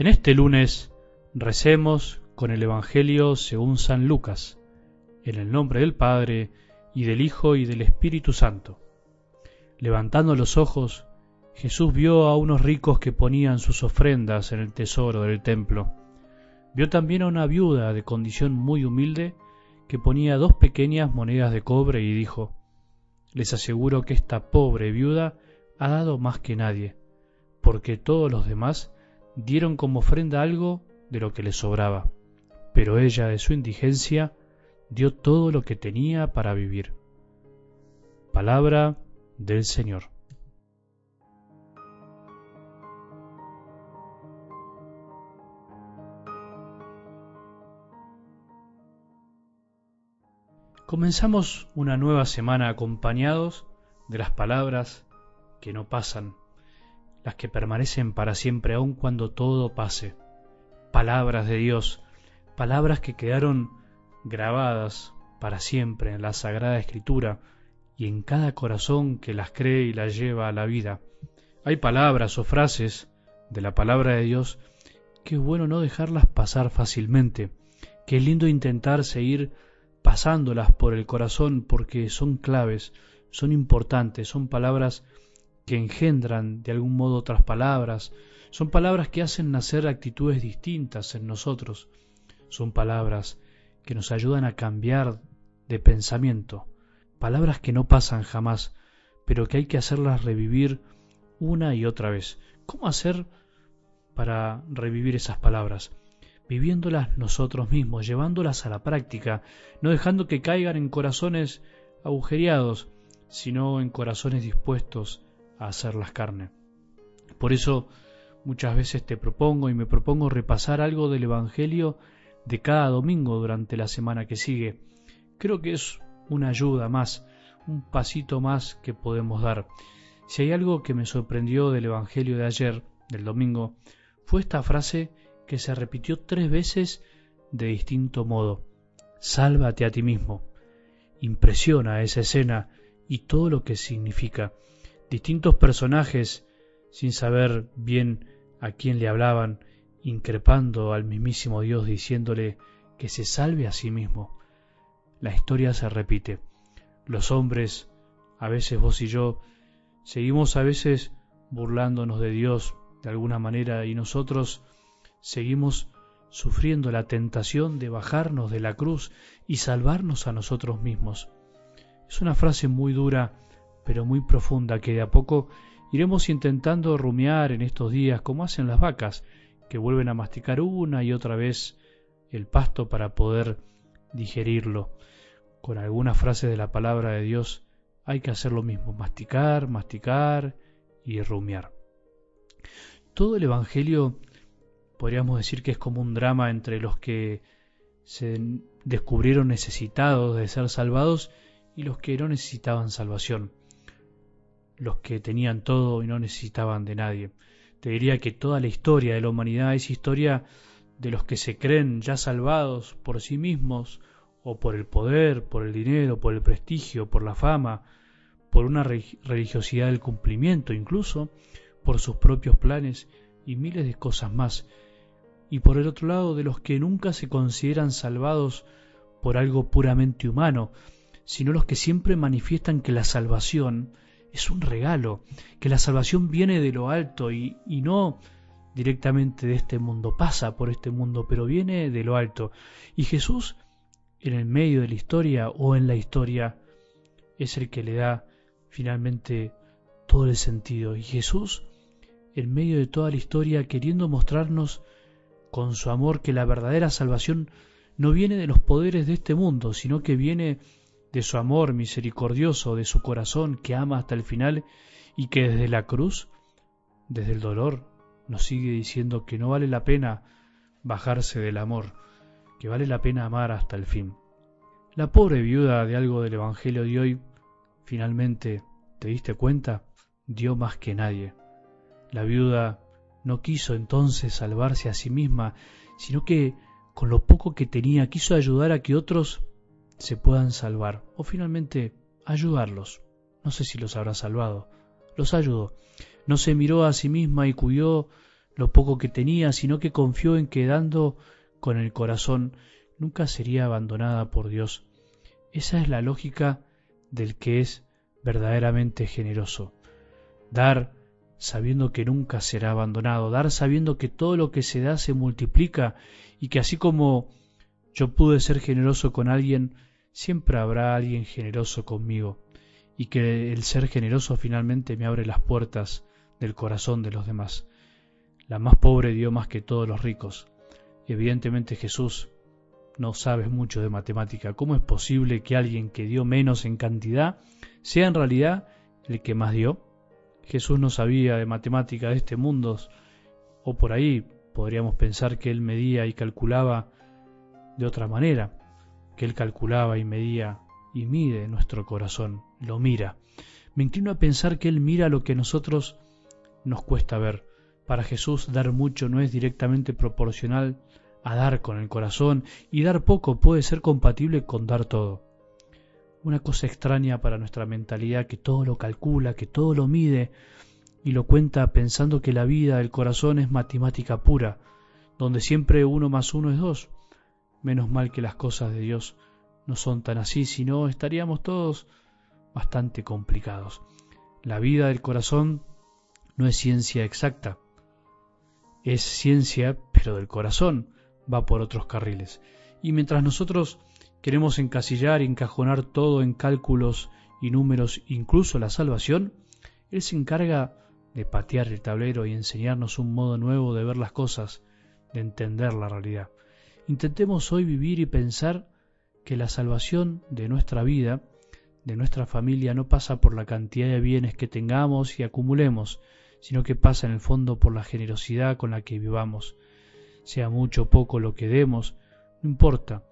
En este lunes recemos con el Evangelio según San Lucas, en el nombre del Padre, y del Hijo, y del Espíritu Santo. Levantando los ojos, Jesús vio a unos ricos que ponían sus ofrendas en el tesoro del templo. Vio también a una viuda de condición muy humilde que ponía dos pequeñas monedas de cobre y dijo, Les aseguro que esta pobre viuda ha dado más que nadie, porque todos los demás dieron como ofrenda algo de lo que le sobraba, pero ella de su indigencia dio todo lo que tenía para vivir. Palabra del Señor. Comenzamos una nueva semana acompañados de las palabras que no pasan, las que permanecen para siempre aun cuando todo pase. Palabras de Dios, palabras que quedaron grabadas para siempre en la Sagrada Escritura y en cada corazón que las cree y las lleva a la vida. Hay palabras o frases de la palabra de Dios que es bueno no dejarlas pasar fácilmente, que es lindo intentar seguir pasándolas por el corazón porque son claves, son importantes, son palabras que engendran de algún modo otras palabras, son palabras que hacen nacer actitudes distintas en nosotros, son palabras que nos ayudan a cambiar de pensamiento, palabras que no pasan jamás, pero que hay que hacerlas revivir una y otra vez. ¿Cómo hacer para revivir esas palabras? viviéndolas nosotros mismos, llevándolas a la práctica, no dejando que caigan en corazones agujereados, sino en corazones dispuestos a hacerlas carne. Por eso muchas veces te propongo y me propongo repasar algo del Evangelio de cada domingo durante la semana que sigue. Creo que es una ayuda más, un pasito más que podemos dar. Si hay algo que me sorprendió del Evangelio de ayer, del domingo, fue esta frase que se repitió tres veces de distinto modo. Sálvate a ti mismo. Impresiona esa escena y todo lo que significa. Distintos personajes, sin saber bien a quién le hablaban, increpando al mismísimo Dios diciéndole que se salve a sí mismo. La historia se repite. Los hombres, a veces vos y yo, seguimos a veces burlándonos de Dios de alguna manera y nosotros seguimos sufriendo la tentación de bajarnos de la cruz y salvarnos a nosotros mismos. Es una frase muy dura, pero muy profunda, que de a poco iremos intentando rumiar en estos días, como hacen las vacas, que vuelven a masticar una y otra vez el pasto para poder digerirlo. Con algunas frases de la palabra de Dios hay que hacer lo mismo, masticar, masticar y rumiar. Todo el Evangelio podríamos decir que es como un drama entre los que se descubrieron necesitados de ser salvados y los que no necesitaban salvación, los que tenían todo y no necesitaban de nadie. Te diría que toda la historia de la humanidad es historia de los que se creen ya salvados por sí mismos o por el poder, por el dinero, por el prestigio, por la fama, por una religiosidad del cumplimiento incluso, por sus propios planes y miles de cosas más y por el otro lado de los que nunca se consideran salvados por algo puramente humano, sino los que siempre manifiestan que la salvación es un regalo, que la salvación viene de lo alto y, y no directamente de este mundo, pasa por este mundo, pero viene de lo alto. Y Jesús, en el medio de la historia o en la historia, es el que le da finalmente todo el sentido. Y Jesús, en medio de toda la historia, queriendo mostrarnos con su amor que la verdadera salvación no viene de los poderes de este mundo, sino que viene su amor misericordioso, de su corazón que ama hasta el final y que desde la cruz, desde el dolor, nos sigue diciendo que no vale la pena bajarse del amor, que vale la pena amar hasta el fin. La pobre viuda de algo del Evangelio de hoy, finalmente, ¿te diste cuenta? Dio más que nadie. La viuda no quiso entonces salvarse a sí misma, sino que con lo poco que tenía quiso ayudar a que otros se puedan salvar, o finalmente ayudarlos. No sé si los habrá salvado, los ayudó. No se miró a sí misma y cuidó lo poco que tenía, sino que confió en que dando con el corazón nunca sería abandonada por Dios. Esa es la lógica del que es verdaderamente generoso. Dar sabiendo que nunca será abandonado, dar sabiendo que todo lo que se da se multiplica y que así como yo pude ser generoso con alguien, siempre habrá alguien generoso conmigo y que el ser generoso finalmente me abre las puertas del corazón de los demás. La más pobre dio más que todos los ricos. Evidentemente Jesús no sabes mucho de matemática. ¿Cómo es posible que alguien que dio menos en cantidad sea en realidad el que más dio? Jesús no sabía de matemática de este mundo, o por ahí podríamos pensar que él medía y calculaba de otra manera, que él calculaba y medía y mide nuestro corazón, lo mira. Me inclino a pensar que él mira lo que a nosotros nos cuesta ver. Para Jesús dar mucho no es directamente proporcional a dar con el corazón y dar poco puede ser compatible con dar todo. Una cosa extraña para nuestra mentalidad que todo lo calcula, que todo lo mide y lo cuenta pensando que la vida del corazón es matemática pura, donde siempre uno más uno es dos. Menos mal que las cosas de Dios no son tan así, sino estaríamos todos bastante complicados. La vida del corazón no es ciencia exacta, es ciencia pero del corazón, va por otros carriles. Y mientras nosotros queremos encasillar y encajonar todo en cálculos y números, incluso la salvación, Él se encarga de patear el tablero y enseñarnos un modo nuevo de ver las cosas, de entender la realidad. Intentemos hoy vivir y pensar que la salvación de nuestra vida, de nuestra familia, no pasa por la cantidad de bienes que tengamos y acumulemos, sino que pasa en el fondo por la generosidad con la que vivamos, sea mucho o poco lo que demos, no importa.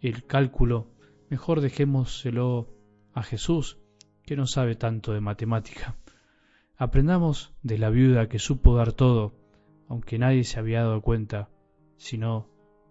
El cálculo, mejor dejémoselo a Jesús, que no sabe tanto de matemática. Aprendamos de la viuda que supo dar todo, aunque nadie se había dado cuenta, sino